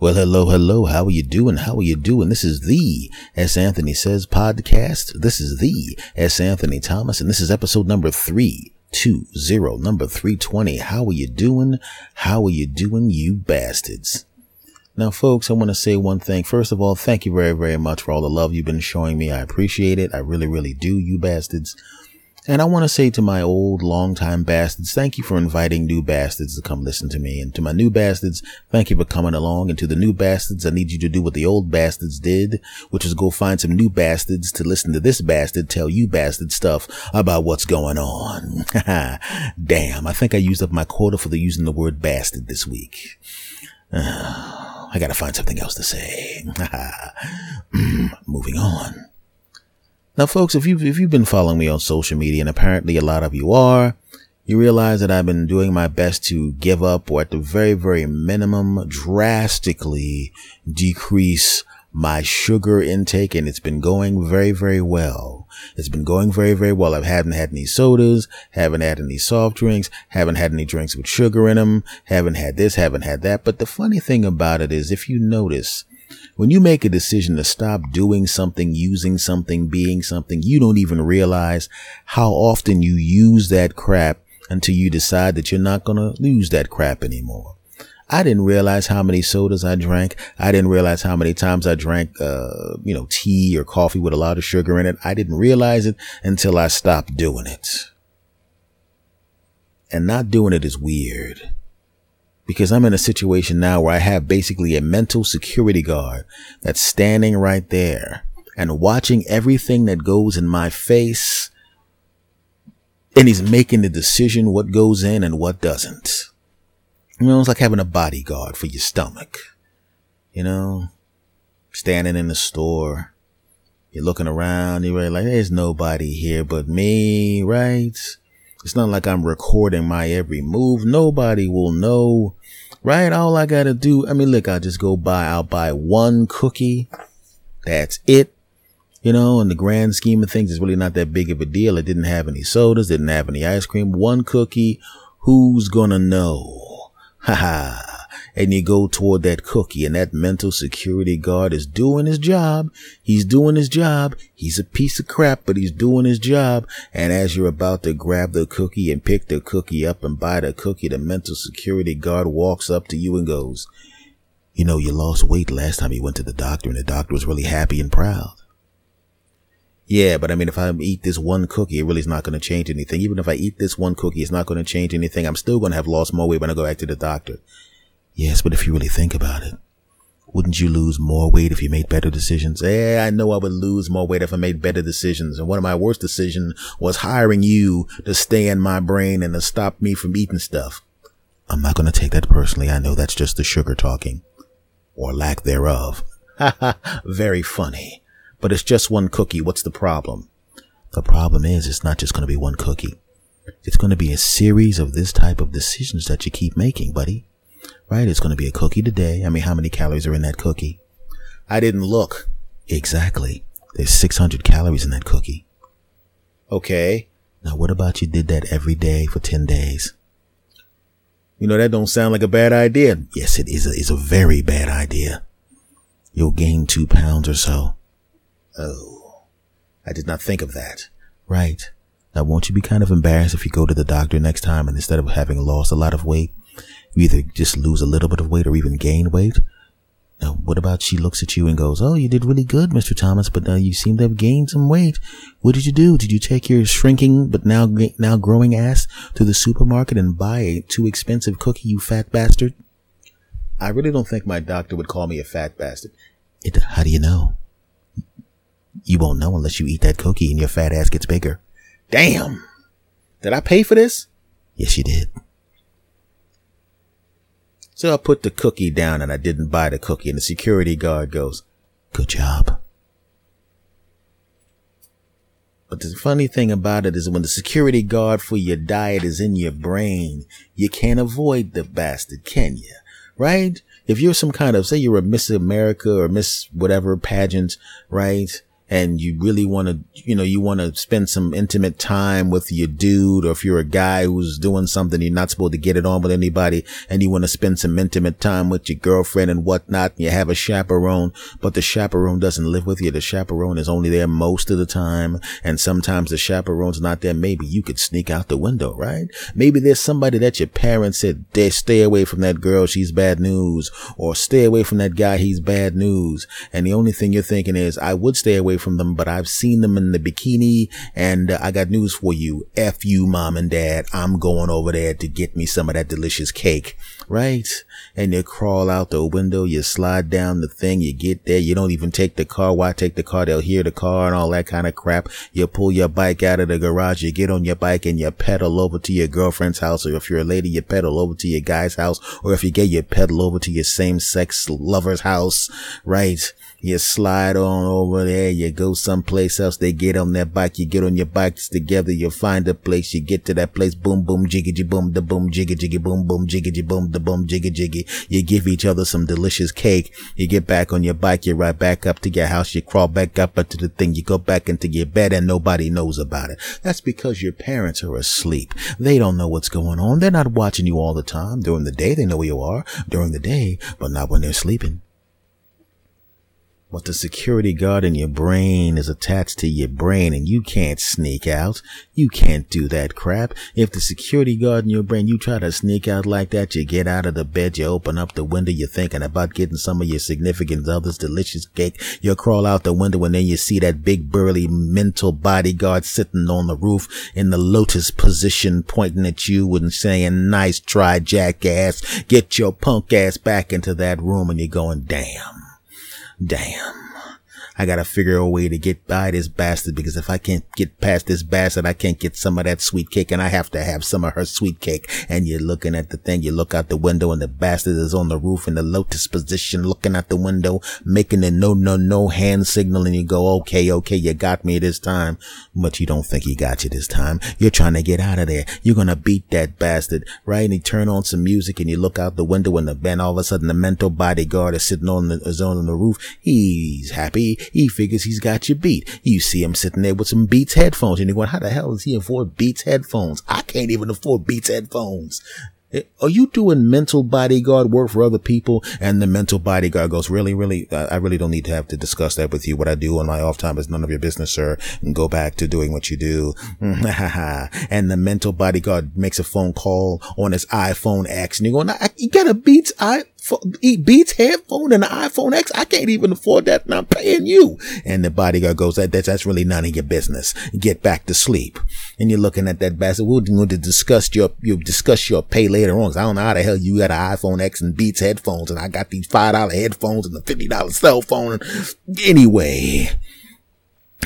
Well, hello, hello. How are you doing? How are you doing? This is the S. Anthony Says podcast. This is the S. Anthony Thomas, and this is episode number three two zero, number 320. How are you doing? How are you doing, you bastards? Now, folks, I want to say one thing. First of all, thank you very, very much for all the love you've been showing me. I appreciate it. I really, really do, you bastards. And I want to say to my old, long-time bastards, thank you for inviting new bastards to come listen to me. And to my new bastards, thank you for coming along. And to the new bastards, I need you to do what the old bastards did, which is go find some new bastards to listen to this bastard tell you bastard stuff about what's going on. Damn, I think I used up my quota for the using the word bastard this week. I gotta find something else to say. Hmm, moving on. Now, folks, if you've, if you've been following me on social media, and apparently a lot of you are, you realize that I've been doing my best to give up or at the very, very minimum, drastically decrease my sugar intake and it's been going very, very well. It's been going very, very well. I haven't had any sodas, haven't had any soft drinks, haven't had any drinks with sugar in them, haven't had this, haven't had that. But the funny thing about it is if you notice, when you make a decision to stop doing something, using something, being something, you don't even realize how often you use that crap until you decide that you're not going to lose that crap anymore. I didn't realize how many sodas I drank. I didn't realize how many times I drank, uh, you know, tea or coffee with a lot of sugar in it. I didn't realize it until I stopped doing it. And not doing it is weird because I'm in a situation now where I have basically a mental security guard that's standing right there and watching everything that goes in my face. And he's making the decision what goes in and what doesn't. You know, it's like having a bodyguard for your stomach. You know, standing in the store, you're looking around, you're like, there's nobody here but me, right? It's not like I'm recording my every move. Nobody will know right? All I gotta do, I mean, look, I'll just go buy, I'll buy one cookie. That's it. You know, in the grand scheme of things, it's really not that big of a deal. It didn't have any sodas, didn't have any ice cream. One cookie. Who's gonna know? Ha ha and you go toward that cookie and that mental security guard is doing his job. He's doing his job. He's a piece of crap, but he's doing his job. And as you're about to grab the cookie and pick the cookie up and buy the cookie, the mental security guard walks up to you and goes, you know, you lost weight last time you went to the doctor and the doctor was really happy and proud. Yeah, but I mean, if I eat this one cookie, it really is not going to change anything. Even if I eat this one cookie, it's not going to change anything. I'm still going to have lost more weight when I go back to the doctor. Yes, but if you really think about it, wouldn't you lose more weight if you made better decisions? Eh, I know I would lose more weight if I made better decisions. And one of my worst decisions was hiring you to stay in my brain and to stop me from eating stuff. I'm not going to take that personally. I know that's just the sugar talking or lack thereof. Ha Very funny. But it's just one cookie. What's the problem? The problem is it's not just going to be one cookie. It's going to be a series of this type of decisions that you keep making, buddy right? It's going to be a cookie today. I mean, how many calories are in that cookie? I didn't look. Exactly. There's 600 calories in that cookie. Okay. Now, what about you did that every day for 10 days? You know, that don't sound like a bad idea. Yes, it is a, it's a very bad idea. You'll gain two pounds or so. Oh, I did not think of that. Right. Now, won't you be kind of embarrassed if you go to the doctor next time and instead of having lost a lot of weight, you either just lose a little bit of weight or even gain weight. Now, what about she looks at you and goes, Oh, you did really good, Mr. Thomas, but now you seem to have gained some weight. What did you do? Did you take your shrinking but now, now growing ass to the supermarket and buy a too expensive cookie, you fat bastard? I really don't think my doctor would call me a fat bastard. It, how do you know? You won't know unless you eat that cookie and your fat ass gets bigger. Damn! Did I pay for this? Yes, you did. So I put the cookie down and I didn't buy the cookie. And the security guard goes, Good job. But the funny thing about it is when the security guard for your diet is in your brain, you can't avoid the bastard, can you? Right? If you're some kind of, say you're a Miss America or Miss whatever pageant, right? And you really want to, you know, you want to spend some intimate time with your dude, or if you're a guy who's doing something you're not supposed to get it on with anybody, and you want to spend some intimate time with your girlfriend and whatnot, and you have a chaperone, but the chaperone doesn't live with you. The chaperone is only there most of the time, and sometimes the chaperone's not there. Maybe you could sneak out the window, right? Maybe there's somebody that your parents said, stay away from that girl, she's bad news, or stay away from that guy, he's bad news. And the only thing you're thinking is, I would stay away from them, but I've seen them in the bikini and uh, I got news for you. F you, mom and dad. I'm going over there to get me some of that delicious cake, right? And you crawl out the window, you slide down the thing, you get there, you don't even take the car. Why take the car? They'll hear the car and all that kind of crap. You pull your bike out of the garage, you get on your bike and you pedal over to your girlfriend's house. Or if you're a lady, you pedal over to your guy's house. Or if you get, you pedal over to your same sex lover's house, right? You slide on over there. You go someplace else. They get on their bike. You get on your bikes together. You find a place. You get to that place. Boom, boom, jiggy, jiggy, boom, the boom, jiggy, jiggy, boom, boom, jiggy, jiggy, boom, the boom, jiggy, jiggy. You give each other some delicious cake. You get back on your bike. You ride back up to your house. You crawl back up into the thing. You go back into your bed and nobody knows about it. That's because your parents are asleep. They don't know what's going on. They're not watching you all the time. During the day, they know where you are during the day, but not when they're sleeping. But the security guard in your brain is attached to your brain and you can't sneak out. You can't do that crap. If the security guard in your brain, you try to sneak out like that, you get out of the bed, you open up the window, you're thinking about getting some of your significant other's delicious cake. You crawl out the window and then you see that big burly mental bodyguard sitting on the roof in the lotus position pointing at you and saying, nice try, jackass. Get your punk ass back into that room and you're going, damn damn. I gotta figure a way to get by this bastard because if I can't get past this bastard, I can't get some of that sweet cake and I have to have some of her sweet cake. And you're looking at the thing, you look out the window and the bastard is on the roof in the lotus position, looking out the window, making the no, no, no hand signal and you go, okay, okay, you got me this time. But you don't think he got you this time. You're trying to get out of there. You're gonna beat that bastard, right? And you turn on some music and you look out the window and the band, all of a sudden the mental bodyguard is sitting on the, is on the roof. He's happy he figures he's got you beat. You see him sitting there with some Beats headphones and you're going, how the hell does he afford Beats headphones? I can't even afford Beats headphones. Eh, are you doing mental bodyguard work for other people? And the mental bodyguard goes, really, really, I really don't need to have to discuss that with you. What I do on my off time is none of your business, sir. And go back to doing what you do. and the mental bodyguard makes a phone call on his iPhone X and you're going, you got a Beats i Beats headphone and the iPhone X. I can't even afford that and I'm paying you. And the bodyguard goes, that, that's, that's really none of your business. Get back to sleep. And you're looking at that bastard. We're going to discuss your, you discuss your pay later on. Cause I don't know how the hell you got an iPhone X and Beats headphones and I got these $5 headphones and the $50 cell phone. Anyway,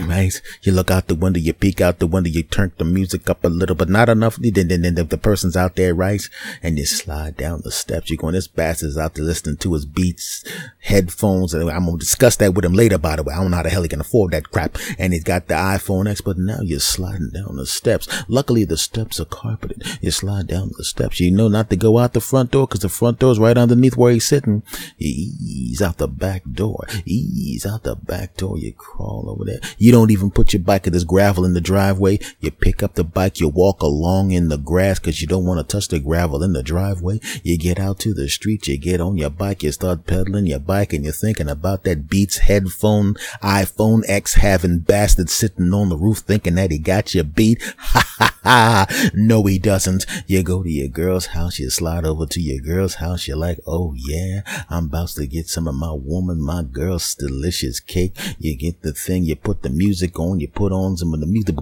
Right? You look out the window, you peek out the window, you turn the music up a little, but not enough. Then, then, then the, person's out there, right? And you slide down the steps. You're going, this bastard's out there listening to his beats, headphones. And I'm to discuss that with him later, by the way. I don't know how the hell he can afford that crap. And he's got the iPhone X, but now you're sliding down the steps. Luckily, the steps are carpeted. You slide down the steps. You know not to go out the front door because the front door is right underneath where he's sitting. He's out the back door. He's out the back door. You crawl over there. You don't even put your bike at this gravel in the driveway. You pick up the bike, you walk along in the grass because you don't want to touch the gravel in the driveway. You get out to the street, you get on your bike, you start pedaling your bike and you're thinking about that Beats headphone, iPhone X having bastard sitting on the roof thinking that he got you beat. Ha ha ha. No, he doesn't. You go to your girl's house, you slide over to your girl's house. You're like, oh yeah, I'm about to get some of my woman, my girl's delicious cake. You get the thing, you put the music on, you put on some of the music,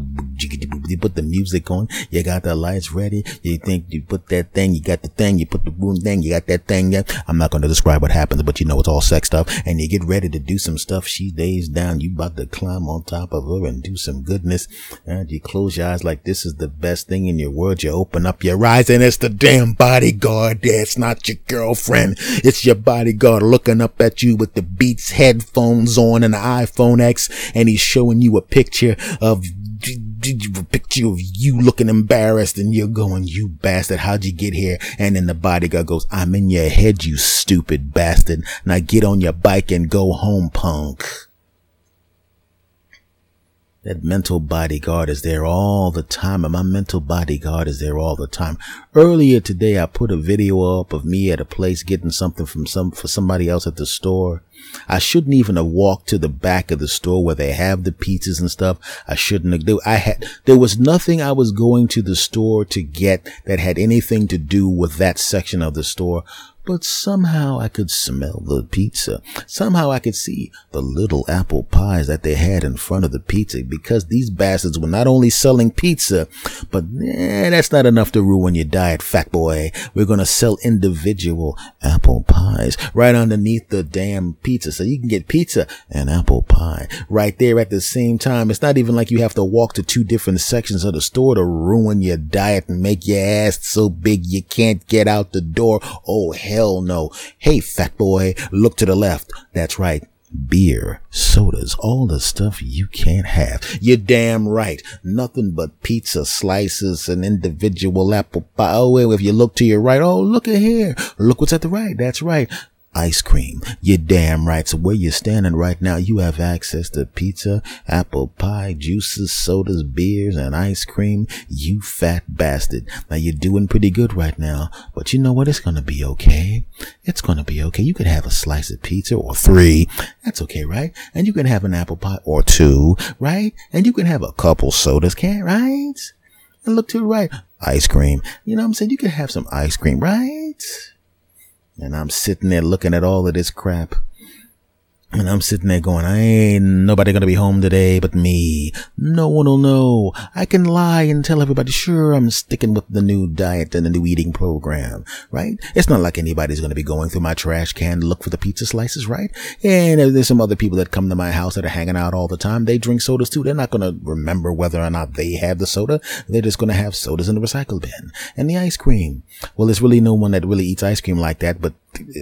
you put the music on, you got the lights ready, you think you put that thing, you got the thing, you put the boom thing, you got that thing. I'm not going to describe what happens, but you know, it's all sex stuff, and you get ready to do some stuff, she lays down, you about to climb on top of her and do some goodness, and you close your eyes like this is the best thing in your world, you open up your eyes and it's the damn bodyguard there, it's not your girlfriend, it's your bodyguard looking up at you with the Beats headphones on and the iPhone X, and he's showing you a picture of a picture of you looking embarrassed and you're going, you bastard, how'd you get here? And then the bodyguard goes, I'm in your head, you stupid bastard. Now get on your bike and go home, punk. That mental bodyguard is there all the time and my mental bodyguard is there all the time. Earlier today, I put a video up of me at a place getting something from some, for somebody else at the store. I shouldn't even have walked to the back of the store where they have the pizzas and stuff. I shouldn't have, I had, there was nothing I was going to the store to get that had anything to do with that section of the store but somehow I could smell the pizza. Somehow I could see the little apple pies that they had in front of the pizza because these bastards were not only selling pizza, but eh, that's not enough to ruin your diet, fat boy. We're going to sell individual apple pies right underneath the damn pizza. So you can get pizza and apple pie right there at the same time. It's not even like you have to walk to two different sections of the store to ruin your diet and make your ass so big you can't get out the door. Oh, hell no. Hey, fat boy, look to the left. That's right. Beer, sodas, all the stuff you can't have. You're damn right. Nothing but pizza slices and individual apple pie. Oh, if you look to your right, oh, look at here. Look what's at the right. That's right ice cream. You're damn right. So where you're standing right now, you have access to pizza, apple pie, juices, sodas, beers, and ice cream. You fat bastard. Now you're doing pretty good right now, but you know what? It's to be okay. It's to be okay. You could have a slice of pizza or three. That's okay, right? And you can have an apple pie or two, right? And you can have a couple sodas, can't, right? And look to the right. Ice cream. You know what I'm saying? You can have some ice cream, right? And I'm sitting there looking at all of this crap. And I'm sitting there going, I ain't nobody gonna be home today but me. No one'll know. I can lie and tell everybody, sure, I'm sticking with the new diet and the new eating program, right? It's not like anybody's gonna be going through my trash can to look for the pizza slices, right? And there's some other people that come to my house that are hanging out all the time. They drink sodas too. They're not gonna remember whether or not they have the soda. They're just gonna have sodas in the recycle bin and the ice cream. Well, there's really no one that really eats ice cream like that, but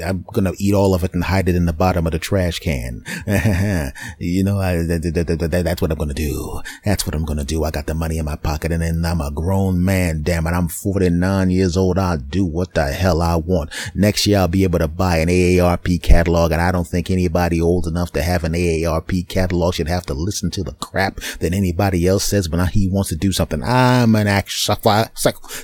I'm gonna eat all of it and hide it in the bottom of the trash can. you know, I, that, that, that, that's what I'm gonna do. That's what I'm gonna do. I got the money in my pocket and then I'm a grown man. Damn it. I'm 49 years old. I'll do what the hell I want. Next year I'll be able to buy an AARP catalog and I don't think anybody old enough to have an AARP catalog should have to listen to the crap that anybody else says when he wants to do something. I'm an actual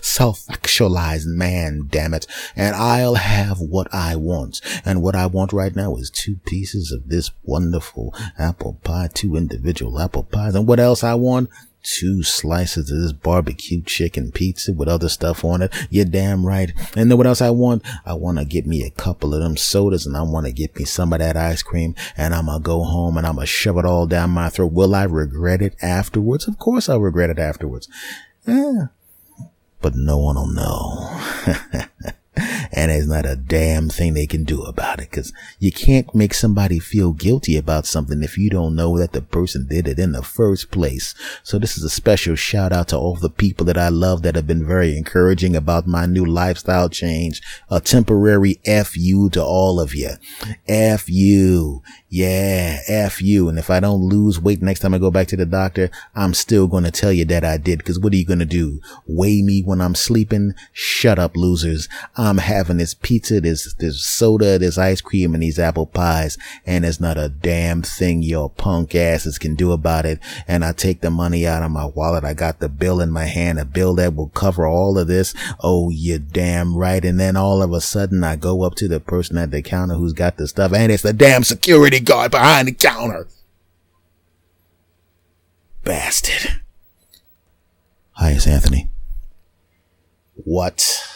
self-actualized man, damn it. And I'll have what I want. And what I want right now is two pieces of this wonderful apple pie, two individual apple pies. And what else I want? two slices of this barbecue chicken pizza with other stuff on it. You're damn right. And then what else I want? I want to get me a couple of them sodas and I want to get me some of that ice cream and I'm going to go home and I'm going to shove it all down my throat. Will I regret it afterwards? Of course I'll regret it afterwards. Yeah. But no one will know. and there's not a damn thing they can do about it because you can't make somebody feel guilty about something if you don't know that the person did it in the first place. So this is a special shout out to all the people that I love that have been very encouraging about my new lifestyle change. A temporary F you to all of you. F you. Yeah, F you. And if I don't lose weight next time I go back to the doctor, I'm still going to tell you that I did. Cause what are you going to do? Weigh me when I'm sleeping? Shut up, losers. I'm having this pizza, this, this soda, this ice cream and these apple pies. And there's not a damn thing your punk asses can do about it. And I take the money out of my wallet. I got the bill in my hand, a bill that will cover all of this. Oh, you damn right. And then all of a sudden I go up to the person at the counter who's got the stuff and it's the damn security guard behind the counter. Bastard. Hi, it's Anthony. What?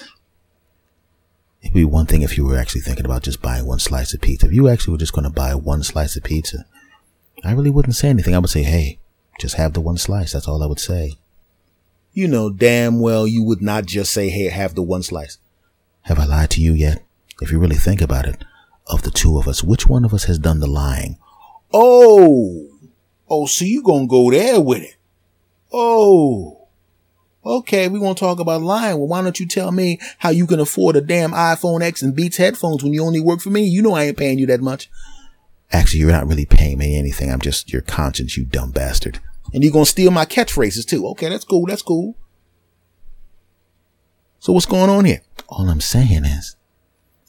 It'd be one thing if you were actually thinking about just buying one slice of pizza. If you actually were just going to buy one slice of pizza, I really wouldn't say anything. I would say, hey, just have the one slice. That's all I would say. You know damn well you would not just say, hey, have the one slice. Have I lied to you yet? If you really think about it, of the two of us, which one of us has done the lying? Oh, oh, so you gonna go there with it? Oh, okay, we gonna talk about lying. Well, why don't you tell me how you can afford a damn iPhone X and Beats headphones when you only work for me? You know I ain't paying you that much. Actually, you're not really paying me anything. I'm just your conscience, you dumb bastard. And you're gonna steal my catchphrases too. Okay, that's cool. That's cool. So what's going on here? All I'm saying is,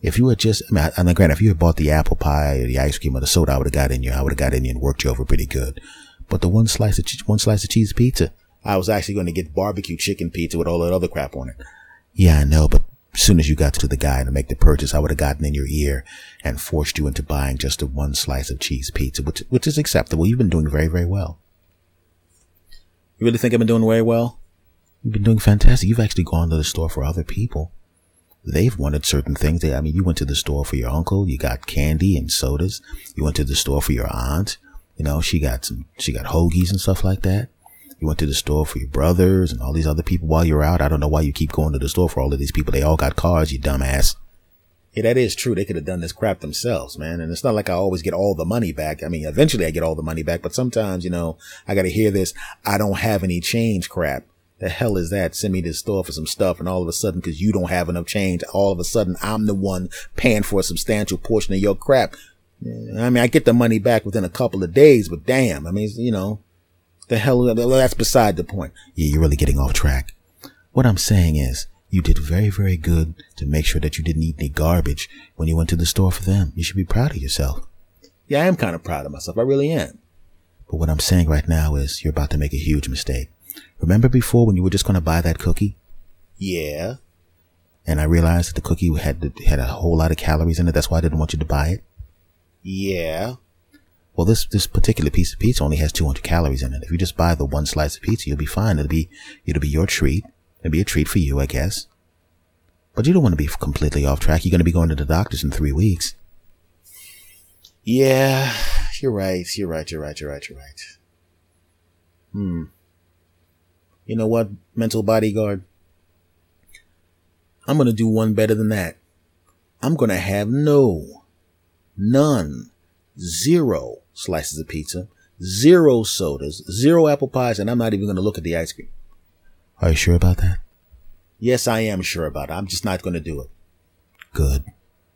if you had just, I mean, I, I granted, if you had bought the apple pie or the ice cream or the soda, I would have got in you. I would have got in you and worked you over pretty good. but the one slice of one slice of cheese pizza. I was actually going to get barbecue chicken pizza with all that other crap on it. Yeah, I know, but as soon as you got to the guy to make the purchase, I would have gotten in your ear and forced you into buying just the one slice of cheese pizza, which, which is acceptable. You've been doing very, very well. You really think I've been doing very well? You've been doing fantastic. You've actually gone to the store for other people. They've wanted certain things. They, I mean, you went to the store for your uncle. You got candy and sodas. You went to the store for your aunt. You know, she got some, she got hoagies and stuff like that. You went to the store for your brothers and all these other people while you're out. I don't know why you keep going to the store for all of these people. They all got cars, you dumbass. Yeah, that is true. They could have done this crap themselves, man. And it's not like I always get all the money back. I mean, eventually I get all the money back, but sometimes, you know, I got to hear this. I don't have any change crap. The hell is that? Send me to the store for some stuff. And all of a sudden, cause you don't have enough change, all of a sudden I'm the one paying for a substantial portion of your crap. I mean, I get the money back within a couple of days, but damn, I mean, you know, the hell, that's beside the point. Yeah, you're really getting off track. What I'm saying is, you did very, very good to make sure that you didn't eat any garbage when you went to the store for them. You should be proud of yourself. Yeah, I am kind of proud of myself. I really am. But what I'm saying right now is you're about to make a huge mistake. Remember before when you were just going to buy that cookie? Yeah. And I realized that the cookie had had a whole lot of calories in it. That's why I didn't want you to buy it. Yeah. Well, this this particular piece of pizza only has 200 calories in it. If you just buy the one slice of pizza, you'll be fine. It'll be it'll be your treat. It'll be a treat for you, I guess. But you don't want to be completely off track. You're going to be going to the doctors in three weeks. Yeah, you're right. You're right. You're right. You're right. You're right. Hmm. You know what, mental bodyguard? I'm going to do one better than that. I'm going to have no, none, zero slices of pizza, zero sodas, zero apple pies, and I'm not even going to look at the ice cream. Are you sure about that? Yes, I am sure about it. I'm just not going to do it. Good.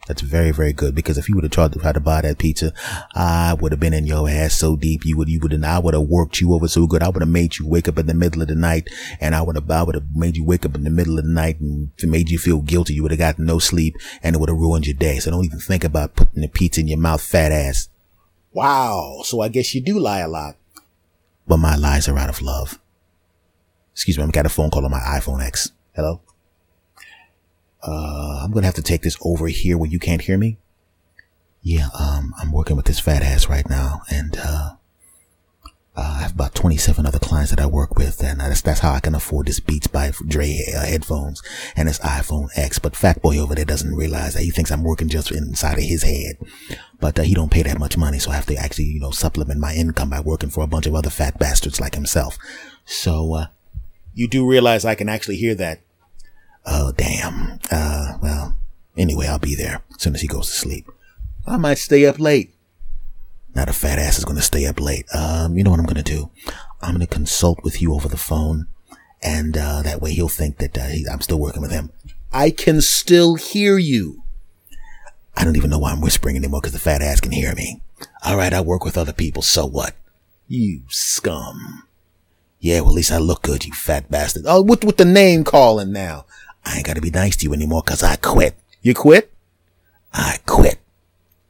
That's very, very good. Because if you would have tried to try to buy that pizza, I would have been in your ass so deep. You would, you would, and I would have worked you over so good. I would have made you wake up in the middle of the night, and I would have, I would have made you wake up in the middle of the night and made you feel guilty. You would have gotten no sleep, and it would have ruined your day. So don't even think about putting the pizza in your mouth, fat ass. Wow. So I guess you do lie a lot. But my lies are out of love. Excuse me, I've got a phone call on my iPhone X. Hello? Uh, I'm gonna have to take this over here where you can't hear me. Yeah, um, I'm working with this fat ass right now, and uh, uh, I have about 27 other clients that I work with, and that's that's how I can afford this Beats by Dre uh, headphones and this iPhone X. But Fat Boy over there doesn't realize that he thinks I'm working just inside of his head, but uh, he don't pay that much money, so I have to actually, you know, supplement my income by working for a bunch of other fat bastards like himself. So, uh, you do realize I can actually hear that. Oh, damn. Uh, well, anyway, I'll be there as soon as he goes to sleep. I might stay up late. Now the fat ass is going to stay up late. Um, you know what I'm going to do? I'm going to consult with you over the phone. And, uh, that way he'll think that, uh, he, I'm still working with him. I can still hear you. I don't even know why I'm whispering anymore because the fat ass can hear me. All right. I work with other people. So what? You scum. Yeah, well, at least I look good, you fat bastard. Oh, with, with the name calling now. I ain't gotta be nice to you anymore cause I quit. You quit? I quit.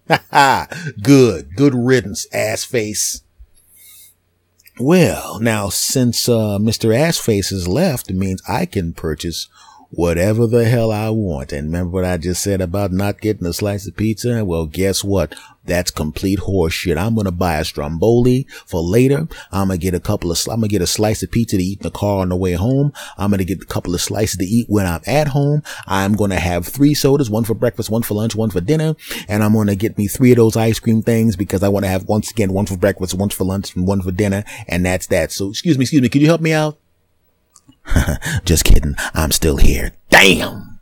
Ha ha. Good. Good riddance, ass face. Well, now since, uh, Mr. Assface has left, it means I can purchase whatever the hell I want. And remember what I just said about not getting a slice of pizza? Well, guess what? That's complete horseshit. I'm to buy a Stromboli for later. I'm to get a couple of, I'm to get a slice of pizza to eat in the car on the way home. I'm to get a couple of slices to eat when I'm at home. I'm to have three sodas, one for breakfast, one for lunch, one for dinner. And I'm to get me three of those ice cream things because I want to have once again, one for breakfast, one for lunch, and one for dinner. And that's that. So excuse me, excuse me. Could you help me out? Just kidding. I'm still here. Damn.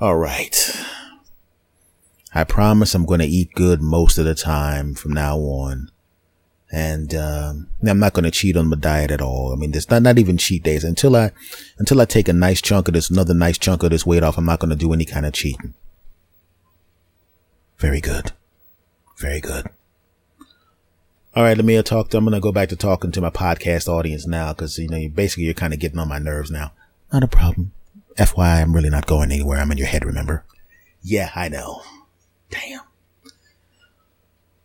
All right. I promise I'm going to eat good most of the time from now on. And, um, I'm not going to cheat on my diet at all. I mean, there's not, not even cheat days until I, until I take a nice chunk of this, another nice chunk of this weight off. I'm not going to do any kind of cheating. Very good. Very good. All right, let me talk I'm going to go back to talking to my podcast audience now because, you know, you basically you're kind of getting on my nerves now. Not a problem. FYI, I'm really not going anywhere. I'm in your head, remember? Yeah, I know. Damn.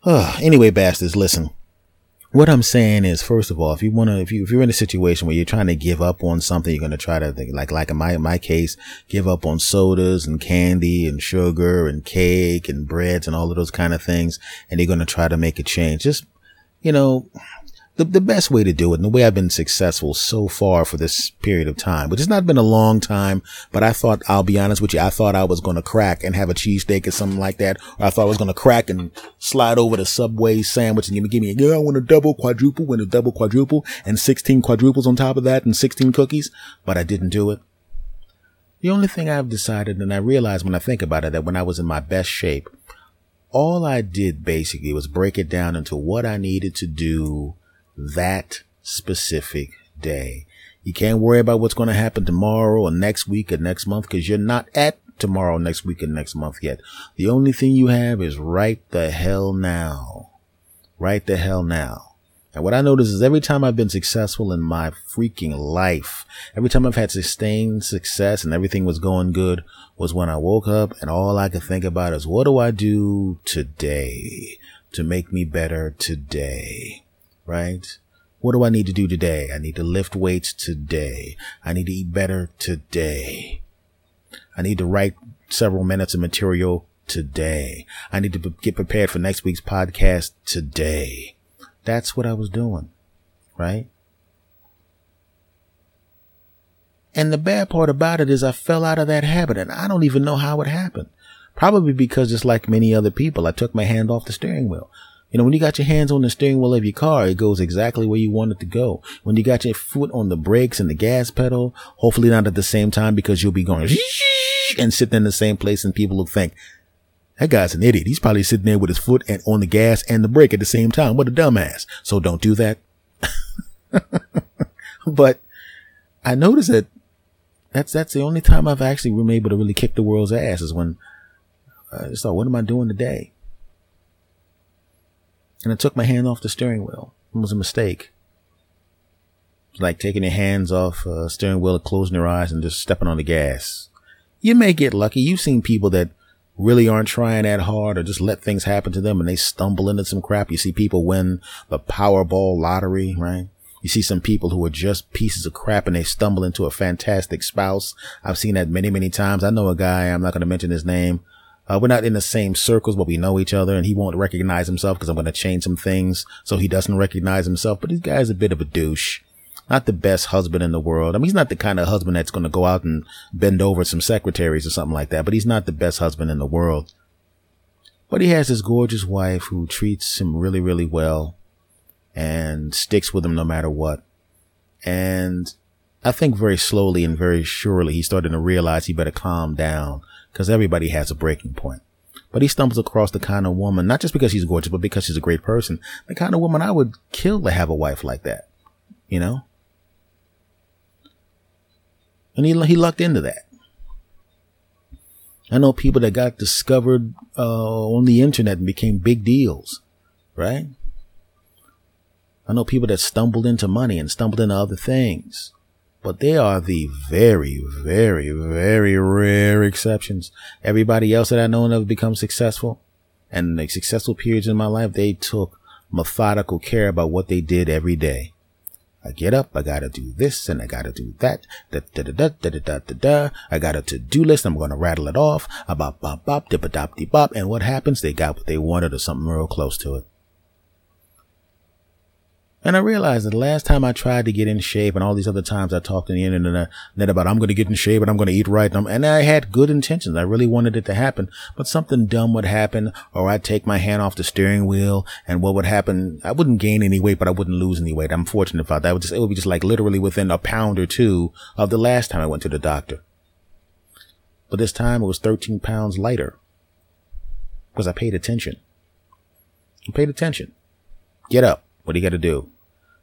Uh, anyway, bastards, listen. What I'm saying is, first of all, if you want to, if you if you're in a situation where you're trying to give up on something, you're going to try to like like in my my case, give up on sodas and candy and sugar and cake and breads and all of those kind of things, and you're going to try to make a change. Just you know, the, the best way to do it and the way I've been successful so far for this period of time, which has not been a long time, but I thought, I'll be honest with you, I thought I was going to crack and have a cheesesteak or something like that. Or I thought I was going to crack and slide over the Subway sandwich and give me, give me, a, yeah, I want a double quadruple, win a double quadruple and 16 quadruples on top of that and 16 cookies, but I didn't do it. The only thing I've decided, and I realized when I think about it, that when I was in my best shape, all I did basically was break it down into what I needed to do that specific day. You can't worry about what's going to happen tomorrow or next week or next month because you're not at tomorrow, next week, and next month yet. The only thing you have is right the hell now. Right the hell now. And what I notice is every time I've been successful in my freaking life, every time I've had sustained success and everything was going good was when I woke up and all I could think about is what do I do today to make me better today? right? What do I need to do today? I need to lift weights today. I need to eat better today. I need to write several minutes of material today. I need to get prepared for next week's podcast today. That's what I was doing, right? And the bad part about it is I fell out of that habit and I don't even know how it happened. Probably because just like many other people, I took my hand off the steering wheel. You know, when you got your hands on the steering wheel of your car, it goes exactly where you want it to go. When you got your foot on the brakes and the gas pedal, hopefully not at the same time because you'll be going and sitting in the same place and people will think, that guy's an idiot. He's probably sitting there with his foot and on the gas and the brake at the same time. What a dumbass. So don't do that. but I noticed that that's, that's the only time I've actually been able to really kick the world's ass is when I just thought, what am I doing today? and I took my hand off the steering wheel. It was a mistake. It's like taking your hands off a steering wheel, and closing your eyes, and just stepping on the gas. You may get lucky. You've seen people that really aren't trying that hard or just let things happen to them and they stumble into some crap. You see people win the Powerball lottery, right? You see some people who are just pieces of crap and they stumble into a fantastic spouse. I've seen that many, many times. I know a guy, I'm not going to mention his name, uh, we're not in the same circles, but we know each other and he won't recognize himself because I'm going to change some things so he doesn't recognize himself. But this guy's a bit of a douche. Not the best husband in the world. I mean, he's not the kind of husband that's going to go out and bend over some secretaries or something like that, but he's not the best husband in the world. But he has this gorgeous wife who treats him really, really well and sticks with him no matter what. And I think very slowly and very surely he's starting to realize he better calm down because everybody has a breaking point. But he stumbles across the kind of woman, not just because she's gorgeous, but because she's a great person, the kind of woman I would kill to have a wife like that, you know? And he, he lucked into that. I know people that got discovered uh, on the internet and became big deals, right? I know people that stumbled into money and stumbled into other things but they are the very, very, very rare exceptions. Everybody else that I know have become successful and the successful periods in my life, they took methodical care about what they did every day. I get up, I gotta do this and I gotta do that. Da da da da da da da da. da. I got a to-do list. I'm gonna rattle it off. Bop bop bop, dip a dop dee bop. And what happens? They got what they wanted or something real close to it. And I realized that the last time I tried to get in shape and all these other times I talked on the internet uh, about I'm going to get in shape and I'm going to eat right. And I had good intentions. I really wanted it to happen, but something dumb would happen or I'd take my hand off the steering wheel and what would happen? I wouldn't gain any weight, but I wouldn't lose any weight. I'm fortunate about that. It would, just, it would be just like literally within a pound or two of the last time I went to the doctor. But this time it was 13 pounds lighter because I paid attention. I paid attention. Get up. What do you got to do?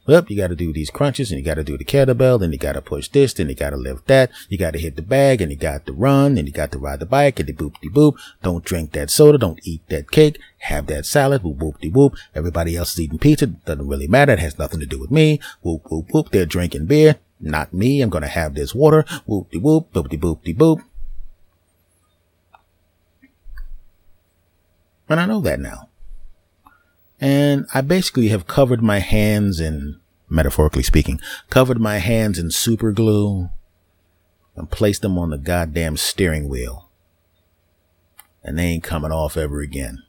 Well, you got to do these crunches and you got to do the kettlebell, then you got to push this, then you got to lift that. You got to hit the bag and you got to run and you got to ride the bike and the boop de boop. Don't drink that soda. Don't eat that cake. Have that salad. Whoop whoop de whoop. Everybody else is eating pizza. Doesn't really matter. It has nothing to do with me. Whoop whoop whoop. They're drinking beer. Not me. I'm going to have this water. Whoop de whoop. Boop de boop de boop. And I know that now. And I basically have covered my hands in, metaphorically speaking, covered my hands in super glue and placed them on the goddamn steering wheel. And they ain't coming off ever again.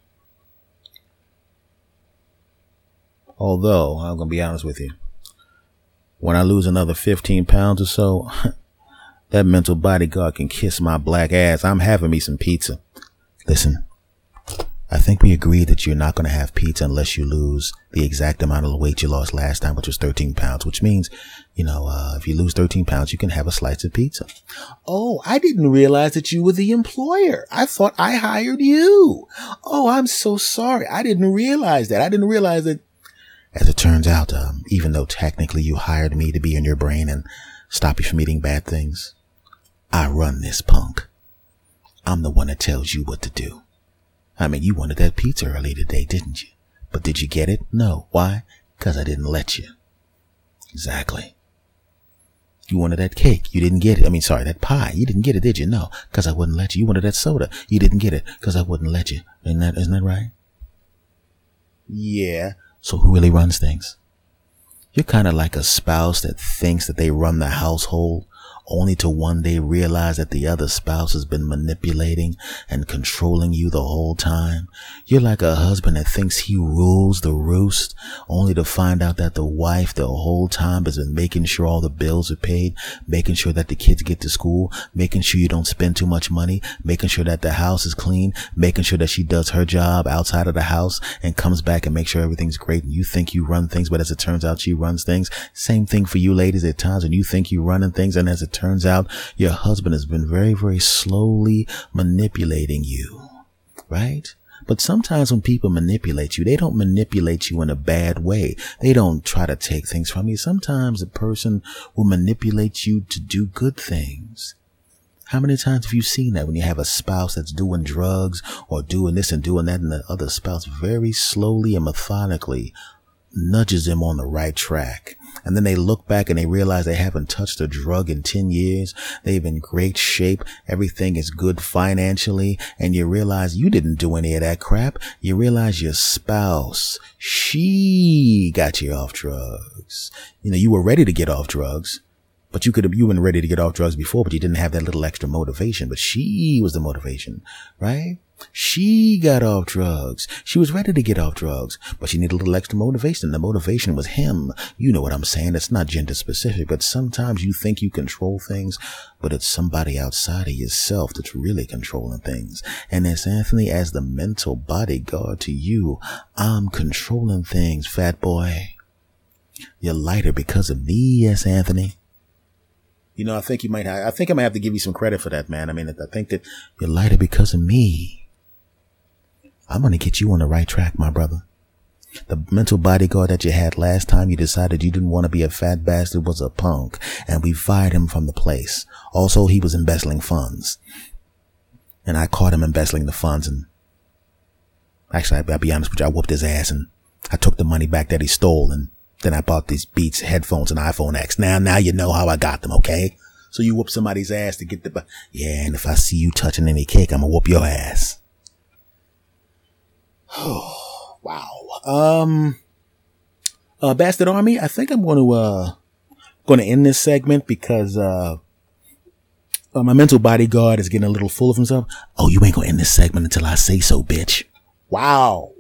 Although, I'm going to be honest with you, when I lose another 15 pounds or so, that mental bodyguard can kiss my black ass. I'm having me some pizza. Listen, I think we agreed that you're not going to have pizza unless you lose the exact amount of weight you lost last time, which was 13 pounds, which means, you know, uh, if you lose 13 pounds, you can have a slice of pizza. Oh, I didn't realize that you were the employer. I thought I hired you. Oh, I'm so sorry. I didn't realize that. I didn't realize that. As it turns out, um, even though technically you hired me to be in your brain and stop you from eating bad things, I run this punk. I'm the one that tells you what to do. I mean, you wanted that pizza early today, didn't you? But did you get it? No. Why? Because I didn't let you. Exactly. You wanted that cake. You didn't get it. I mean, sorry, that pie. You didn't get it, did you? No, because I wouldn't let you. You wanted that soda. You didn't get it because I wouldn't let you. Isn't that, isn't that right? Yeah. So who really runs things? You're kind of like a spouse that thinks that they run the household only to one day realize that the other spouse has been manipulating and controlling you the whole time. You're like a husband that thinks he rules the roost, only to find out that the wife the whole time has been making sure all the bills are paid, making sure that the kids get to school, making sure you don't spend too much money, making sure that the house is clean, making sure that she does her job outside of the house and comes back and makes sure everything's great. And you think you run things, but as it turns out, she runs things. Same thing for you ladies at times when you think you're running things and as it turns out your husband has been very, very slowly manipulating you, right? But sometimes when people manipulate you, they don't manipulate you in a bad way. They don't try to take things from you. Sometimes a person will manipulate you to do good things. How many times have you seen that when you have a spouse that's doing drugs or doing this and doing that and the other spouse very slowly and methodically nudges them on the right track? And then they look back and they realize they haven't touched a drug in 10 years. They've in great shape. Everything is good financially. And you realize you didn't do any of that crap. You realize your spouse, she got you off drugs. You know, you were ready to get off drugs. But you could have, you been ready to get off drugs before, but you didn't have that little extra motivation. But she was the motivation, right? She got off drugs. She was ready to get off drugs, but she needed a little extra motivation. The motivation was him. You know what I'm saying? It's not gender specific, but sometimes you think you control things, but it's somebody outside of yourself that's really controlling things. And as Anthony, as the mental bodyguard to you, I'm controlling things, fat boy. You're lighter because of me, yes, Anthony. You know, I think you might, Have, I think I might have to give you some credit for that, man. I mean, I think that you're lighter because of me. I'm going to get you on the right track, my brother. The mental bodyguard that you had last time you decided you didn't want to be a fat bastard was a punk, and we fired him from the place. Also, he was embezzling funds. And I caught him embezzling the funds, and actually, I'll be honest with you, I whooped his ass, and I took the money back that he stole, and then I bought these Beats headphones and iPhone X. Now, now you know how I got them, okay? So you whoop somebody's ass to get the, yeah, and if I see you touching any cake, I'm gonna whoop your ass. Oh, wow. Um, uh, Bastard Army, I think I'm going to, uh, going to end this segment because, uh, uh, my mental bodyguard is getting a little full of himself. Oh, you ain't gonna end this segment until I say so, bitch. Wow.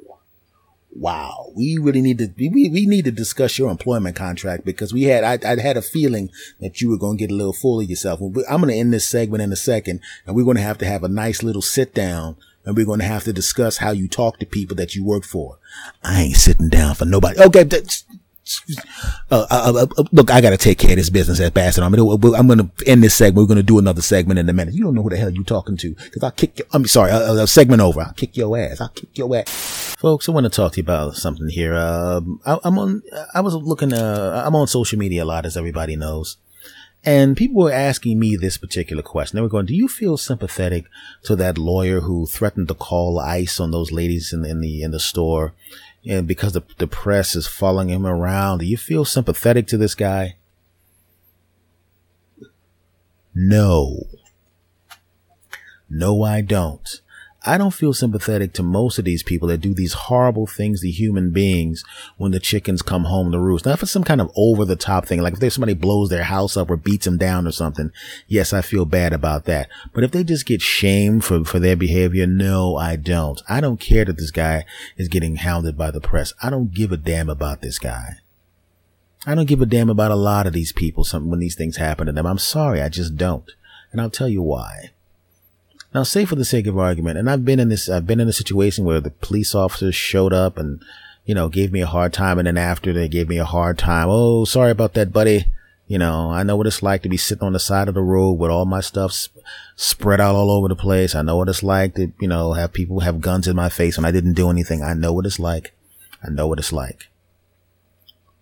Wow. We really need to, we, we need to discuss your employment contract because we had, I, I had a feeling that you were going to get a little full of yourself. I'm going to end this segment in a second and we're going to have to have a nice little sit down and we're going to have to discuss how you talk to people that you work for. I ain't sitting down for nobody. Okay. Uh, uh, uh, uh, look, I got to take care of this business at Bastard. I'm going to end this segment. We're going to do another segment in a minute. You don't know who the hell you're talking to because I'll kick your, I'm sorry, a, segment over. I'll kick your ass. I'll kick your ass. Folks, I want to talk to you about something here. Um, I, am on, I was looking, uh, I'm on social media a lot, as everybody knows. And people were asking me this particular question. They were going, do you feel sympathetic to that lawyer who threatened to call ICE on those ladies in, in the, in the store? And because the, the press is following him around, do you feel sympathetic to this guy? No. No, I don't. I don't feel sympathetic to most of these people that do these horrible things to human beings when the chickens come home to roost. Now, if it's some kind of over the top thing, like if there's somebody blows their house up or beats them down or something, yes, I feel bad about that. But if they just get shamed for, for their behavior, no, I don't. I don't care that this guy is getting hounded by the press. I don't give a damn about this guy. I don't give a damn about a lot of these people when these things happen to them. I'm sorry, I just don't. And I'll tell you why. Now, say for the sake of argument, and I've been in this, I've been in a situation where the police officers showed up and, you know, gave me a hard time. And then after they gave me a hard time, oh, sorry about that, buddy. You know, I know what it's like to be sitting on the side of the road with all my stuff sp- spread out all over the place. I know what it's like to, you know, have people have guns in my face and I didn't do anything. I know what it's like. I know what it's like.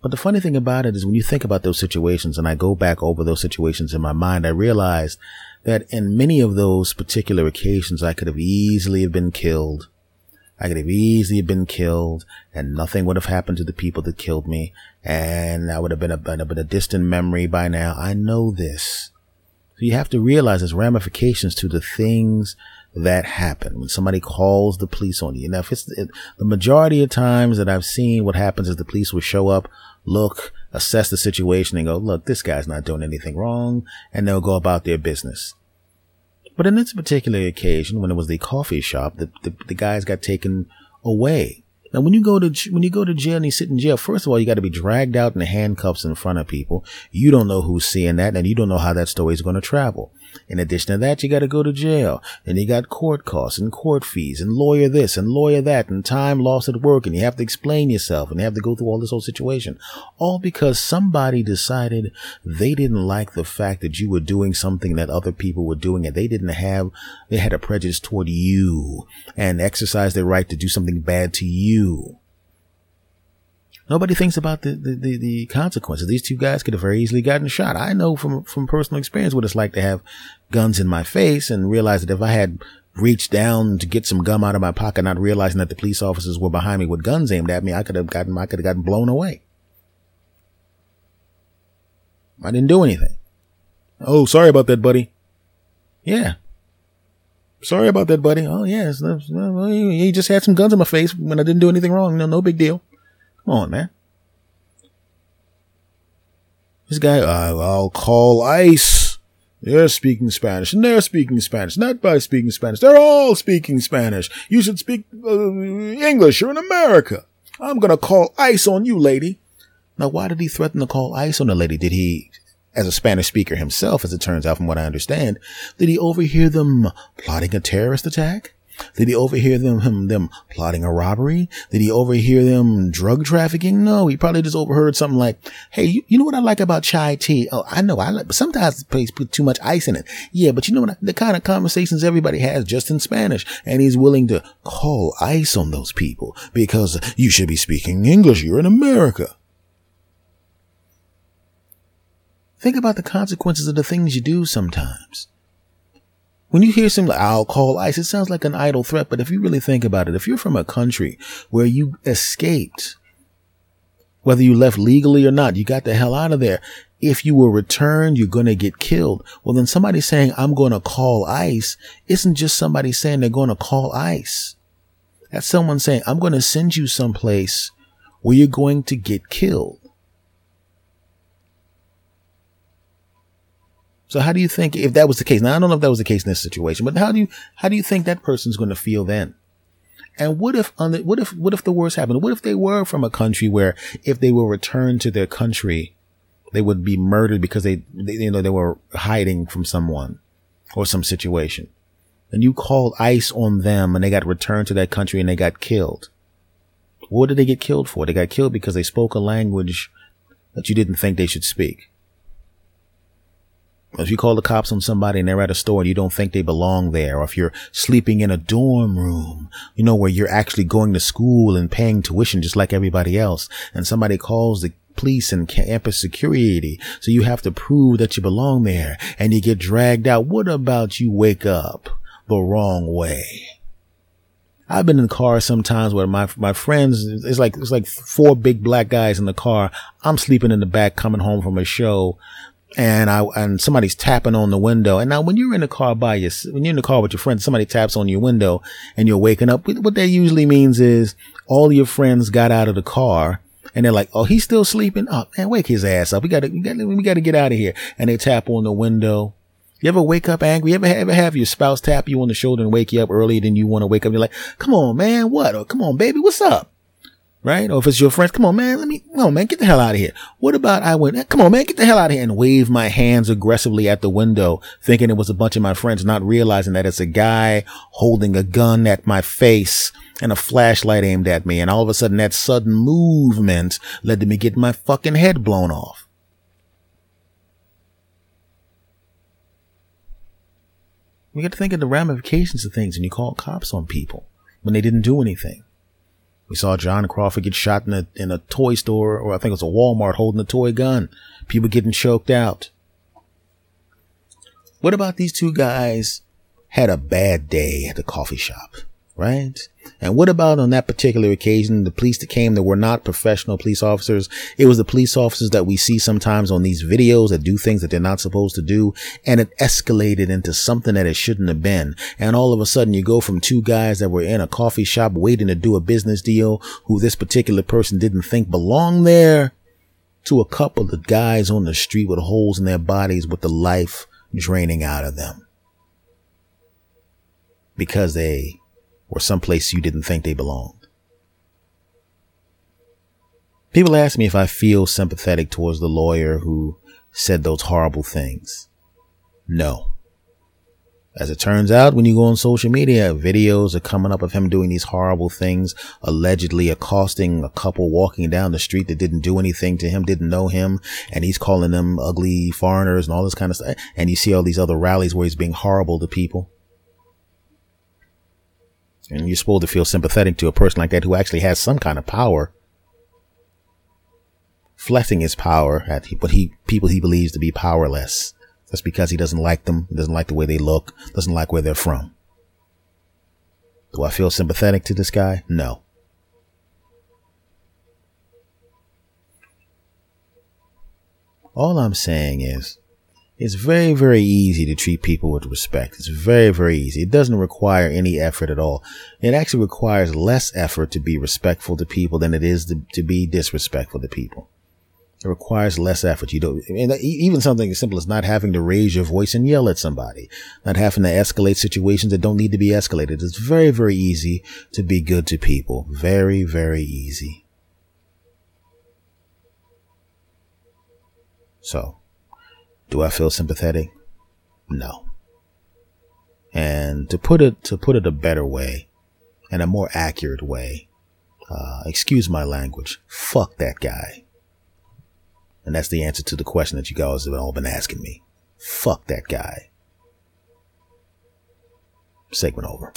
But the funny thing about it is when you think about those situations and I go back over those situations in my mind, I realize that in many of those particular occasions, I could have easily have been killed. I could have easily been killed and nothing would have happened to the people that killed me. And I would have been a, been a, distant memory by now. I know this. So you have to realize there's ramifications to the things that happen when somebody calls the police on you. Now, if it's it, the majority of times that I've seen what happens is the police will show up, look, assess the situation and go, look, this guy's not doing anything wrong. And they'll go about their business. But in this particular occasion, when it was the coffee shop, the, the, the guys got taken away. Now, when you go to when you go to jail and you sit in jail, first of all, you got to be dragged out in handcuffs in front of people. You don't know who's seeing that, and you don't know how that story is going to travel. In addition to that, you got to go to jail and you got court costs and court fees and lawyer this and lawyer that and time lost at work and you have to explain yourself and you have to go through all this whole situation. All because somebody decided they didn't like the fact that you were doing something that other people were doing and they didn't have, they had a prejudice toward you and exercised their right to do something bad to you. Nobody thinks about the, the, the, the, consequences. These two guys could have very easily gotten shot. I know from, from personal experience what it's like to have guns in my face and realize that if I had reached down to get some gum out of my pocket, not realizing that the police officers were behind me with guns aimed at me, I could have gotten, I could have gotten blown away. I didn't do anything. Oh, sorry about that, buddy. Yeah. Sorry about that, buddy. Oh, yeah. he just had some guns in my face when I didn't do anything wrong. No, no big deal. Come on, man. This guy, uh, I'll call ICE. They're speaking Spanish, and they're speaking Spanish. Not by speaking Spanish. They're all speaking Spanish. You should speak uh, English. You're in America. I'm gonna call ICE on you, lady. Now, why did he threaten to call ICE on the lady? Did he, as a Spanish speaker himself, as it turns out from what I understand, did he overhear them plotting a terrorist attack? Did he overhear them, him, them plotting a robbery? Did he overhear them drug trafficking? No, he probably just overheard something like, Hey, you, you know what I like about chai tea? Oh, I know I like, but sometimes the place put too much ice in it. Yeah, but you know what? I, the kind of conversations everybody has just in Spanish. And he's willing to call ICE on those people because you should be speaking English. You're in America. Think about the consequences of the things you do sometimes. When you hear something like, I'll call ICE, it sounds like an idle threat. But if you really think about it, if you're from a country where you escaped, whether you left legally or not, you got the hell out of there. If you were returned, you're going to get killed. Well, then somebody saying, I'm going to call ICE isn't just somebody saying they're going to call ICE. That's someone saying, I'm going to send you someplace where you're going to get killed. So how do you think if that was the case? Now I don't know if that was the case in this situation, but how do you how do you think that person's going to feel then? And what if the, what if what if the worst happened? What if they were from a country where if they were returned to their country, they would be murdered because they, they you know they were hiding from someone or some situation. And you called ICE on them and they got returned to that country and they got killed. What did they get killed for? They got killed because they spoke a language that you didn't think they should speak. If you call the cops on somebody and they're at a store and you don't think they belong there, or if you're sleeping in a dorm room, you know, where you're actually going to school and paying tuition just like everybody else, and somebody calls the police and campus security, so you have to prove that you belong there, and you get dragged out. What about you wake up the wrong way? I've been in cars sometimes where my my friends it's like it's like four big black guys in the car. I'm sleeping in the back coming home from a show and I and somebody's tapping on the window. And now when you're in the car by your when you're in the car with your friends, somebody taps on your window and you're waking up. What that usually means is all your friends got out of the car and they're like, "Oh, he's still sleeping. Oh man, wake his ass up. We got to we gotta, we got to get out of here." And they tap on the window. You ever wake up angry? You ever, ever have your spouse tap you on the shoulder and wake you up earlier than you want to wake up? You're like, "Come on, man, what? Or come on, baby, what's up?" Right? Or if it's your friends, come on, man, let me, on, man, get the hell out of here. What about I went, come on, man, get the hell out of here and wave my hands aggressively at the window, thinking it was a bunch of my friends, not realizing that it's a guy holding a gun at my face and a flashlight aimed at me. And all of a sudden that sudden movement led to me getting my fucking head blown off. You got to think of the ramifications of things and you call cops on people when they didn't do anything. We saw John Crawford get shot in a, in a toy store, or I think it was a Walmart holding a toy gun. People getting choked out. What about these two guys had a bad day at the coffee shop? Right? And what about on that particular occasion, the police that came that were not professional police officers? It was the police officers that we see sometimes on these videos that do things that they're not supposed to do. And it escalated into something that it shouldn't have been. And all of a sudden you go from two guys that were in a coffee shop waiting to do a business deal who this particular person didn't think belonged there to a couple of guys on the street with holes in their bodies with the life draining out of them because they or someplace you didn't think they belonged. People ask me if I feel sympathetic towards the lawyer who said those horrible things. No. As it turns out, when you go on social media, videos are coming up of him doing these horrible things, allegedly accosting a couple walking down the street that didn't do anything to him, didn't know him, and he's calling them ugly foreigners and all this kind of stuff. And you see all these other rallies where he's being horrible to people. And you're supposed to feel sympathetic to a person like that who actually has some kind of power, flexing his power at but he people he believes to be powerless. That's because he doesn't like them, he doesn't like the way they look, doesn't like where they're from. Do I feel sympathetic to this guy? No. All I'm saying is it's very, very easy to treat people with respect. It's very, very easy. It doesn't require any effort at all. It actually requires less effort to be respectful to people than it is to, to be disrespectful to people. It requires less effort. You don't, even something as simple as not having to raise your voice and yell at somebody, not having to escalate situations that don't need to be escalated. It's very, very easy to be good to people. Very, very easy. So, do I feel sympathetic? No. And to put it, to put it a better way and a more accurate way, uh, excuse my language, fuck that guy. And that's the answer to the question that you guys have all been asking me. Fuck that guy. Segment over.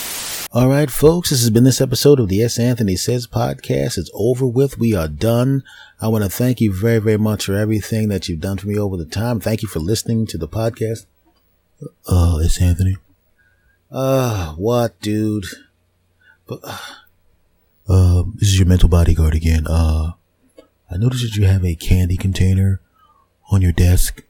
All right, folks, this has been this episode of the S. Anthony Says podcast. It's over with. We are done. I want to thank you very, very much for everything that you've done for me over the time. Thank you for listening to the podcast. Uh, it's Anthony. Uh, what, dude? But, uh, uh, this is your mental bodyguard again. Uh, I noticed that you have a candy container on your desk.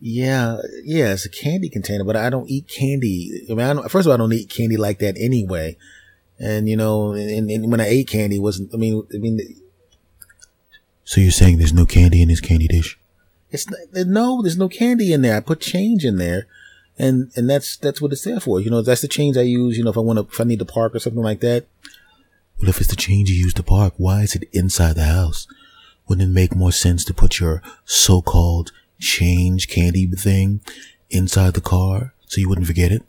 Yeah, yeah, it's a candy container, but I don't eat candy. I mean, I first of all, I don't eat candy like that anyway. And you know, and, and when I ate candy, it wasn't I mean, I mean. So you're saying there's no candy in this candy dish? It's no, there's no candy in there. I put change in there, and and that's that's what it's there for. You know, that's the change I use. You know, if I want to, if I need to park or something like that. Well, if it's the change you use to park, why is it inside the house? Wouldn't it make more sense to put your so-called change candy thing inside the car so you wouldn't forget it?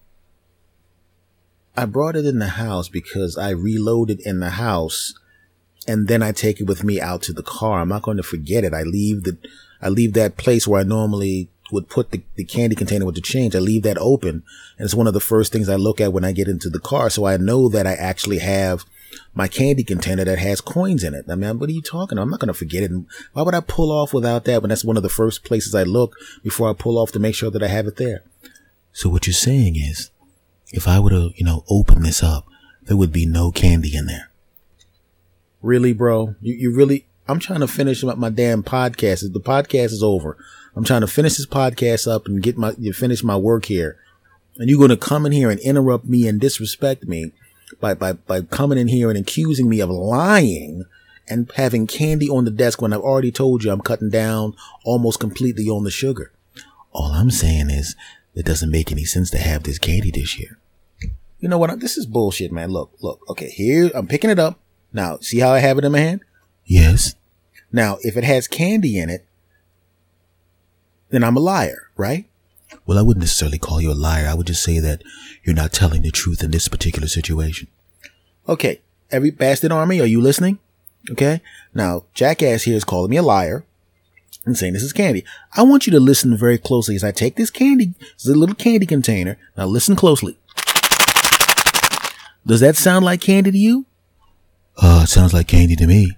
I brought it in the house because I reload it in the house and then I take it with me out to the car. I'm not going to forget it. I leave the, I leave that place where I normally would put the, the candy container with the change. I leave that open. And it's one of the first things I look at when I get into the car. So I know that I actually have my candy container that has coins in it. I mean, what are you talking about? I'm not going to forget it. Why would I pull off without that when that's one of the first places I look before I pull off to make sure that I have it there? So what you're saying is, if I were to, you know, open this up, there would be no candy in there. Really, bro? You, you really, I'm trying to finish my, my damn podcast. The podcast is over. I'm trying to finish this podcast up and get my, finish my work here. And you're going to come in here and interrupt me and disrespect me by, by, by coming in here and accusing me of lying and having candy on the desk when I've already told you I'm cutting down almost completely on the sugar. All I'm saying is it doesn't make any sense to have this candy this year. You know what? This is bullshit, man. Look, look. Okay, here I'm picking it up. Now, see how I have it in my hand? Yes. Now, if it has candy in it, then I'm a liar, right? Well, I wouldn't necessarily call you a liar. I would just say that you're not telling the truth in this particular situation. Okay. Every bastard army, are you listening? Okay. Now, Jackass here is calling me a liar and saying this is candy. I want you to listen very closely as I take this candy, this little candy container. Now listen closely. Does that sound like candy to you? Uh, it sounds like candy to me.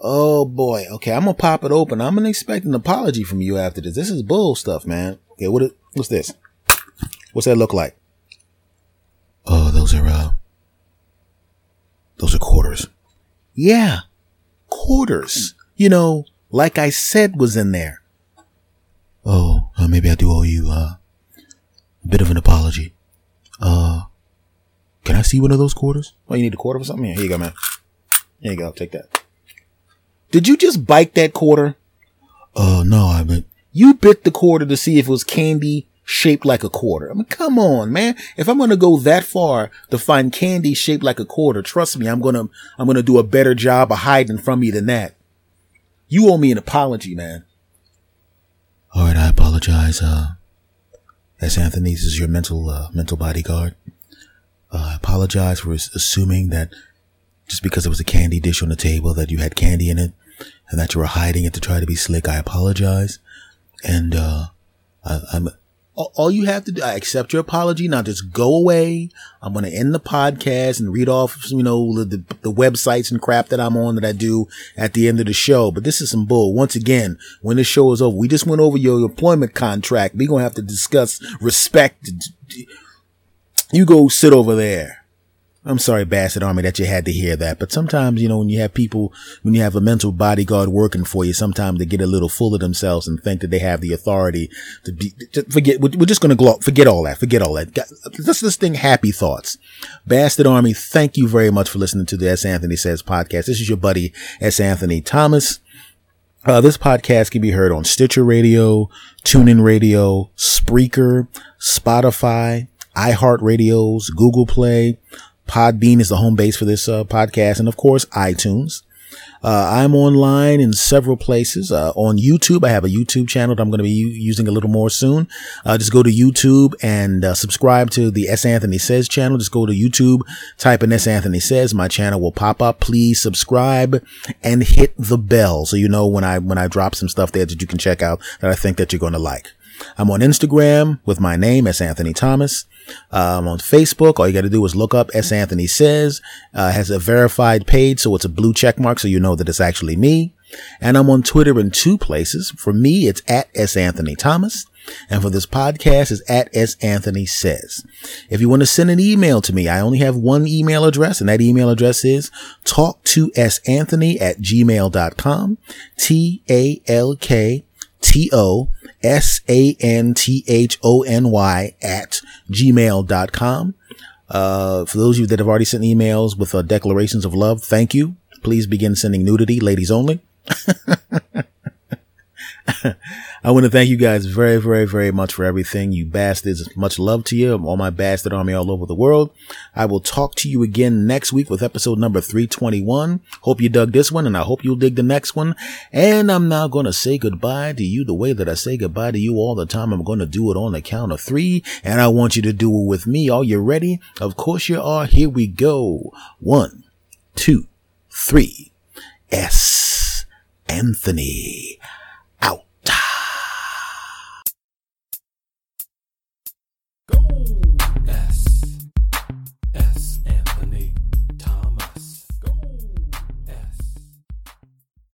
Oh boy. Okay, I'm gonna pop it open. I'm gonna expect an apology from you after this. This is bull stuff, man. Okay, what? what's this? What's that look like? Oh, those are uh, those are quarters. Yeah, quarters. You know, like I said, was in there. Oh, uh, maybe I do owe you uh, a bit of an apology. Uh, can I see one of those quarters? Oh, you need a quarter for something? Here, here you go, man. Here you go. Take that. Did you just bite that quarter? Uh, no, I mean, you bit the quarter to see if it was candy shaped like a quarter. I mean, come on, man. If I'm going to go that far to find candy shaped like a quarter, trust me, I'm going to, I'm going to do a better job of hiding from you than that. You owe me an apology, man. All right. I apologize. Uh, S. Anthony, this is your mental, uh, mental bodyguard. Uh, I apologize for assuming that just because it was a candy dish on the table that you had candy in it and that you were hiding it to try to be slick. I apologize. And, uh, I, am all you have to do, I accept your apology. Now just go away. I'm going to end the podcast and read off, you know, the, the websites and crap that I'm on that I do at the end of the show. But this is some bull. Once again, when the show is over, we just went over your employment contract. We're going to have to discuss respect. You go sit over there. I'm sorry, Bastard Army, that you had to hear that. But sometimes, you know, when you have people, when you have a mental bodyguard working for you, sometimes they get a little full of themselves and think that they have the authority to be, to forget, we're just going to forget all that, forget all that. Just think happy thoughts. Bastard Army, thank you very much for listening to the S. Anthony Says podcast. This is your buddy, S. Anthony Thomas. Uh, this podcast can be heard on Stitcher Radio, TuneIn Radio, Spreaker, Spotify, iHeartRadios, Google Play, Podbean is the home base for this uh, podcast, and of course, iTunes. Uh, I'm online in several places. Uh, on YouTube, I have a YouTube channel that I'm going to be u- using a little more soon. Uh, just go to YouTube and uh, subscribe to the S. Anthony Says channel. Just go to YouTube, type in S. Anthony Says. My channel will pop up. Please subscribe and hit the bell so you know when I when I drop some stuff there that you can check out that I think that you're going to like. I'm on Instagram with my name, S. Anthony Thomas. I'm um, on Facebook. All you got to do is look up S. Anthony Says. Uh, has a verified page, so it's a blue check mark, so you know that it's actually me. And I'm on Twitter in two places. For me, it's at S. Anthony Thomas. And for this podcast is at S. Anthony Says. If you want to send an email to me, I only have one email address, and that email address is talk to S. Anthony at gmail.com. T A L K T O S A N T H O N Y at gmail.com. Uh, for those of you that have already sent emails with uh, declarations of love, thank you. Please begin sending nudity, ladies only. I want to thank you guys very, very, very much for everything. You bastards. Much love to you. All my bastard army all over the world. I will talk to you again next week with episode number 321. Hope you dug this one and I hope you'll dig the next one. And I'm now going to say goodbye to you the way that I say goodbye to you all the time. I'm going to do it on the count of three and I want you to do it with me. Are you ready? Of course you are. Here we go. One, two, three. S. Anthony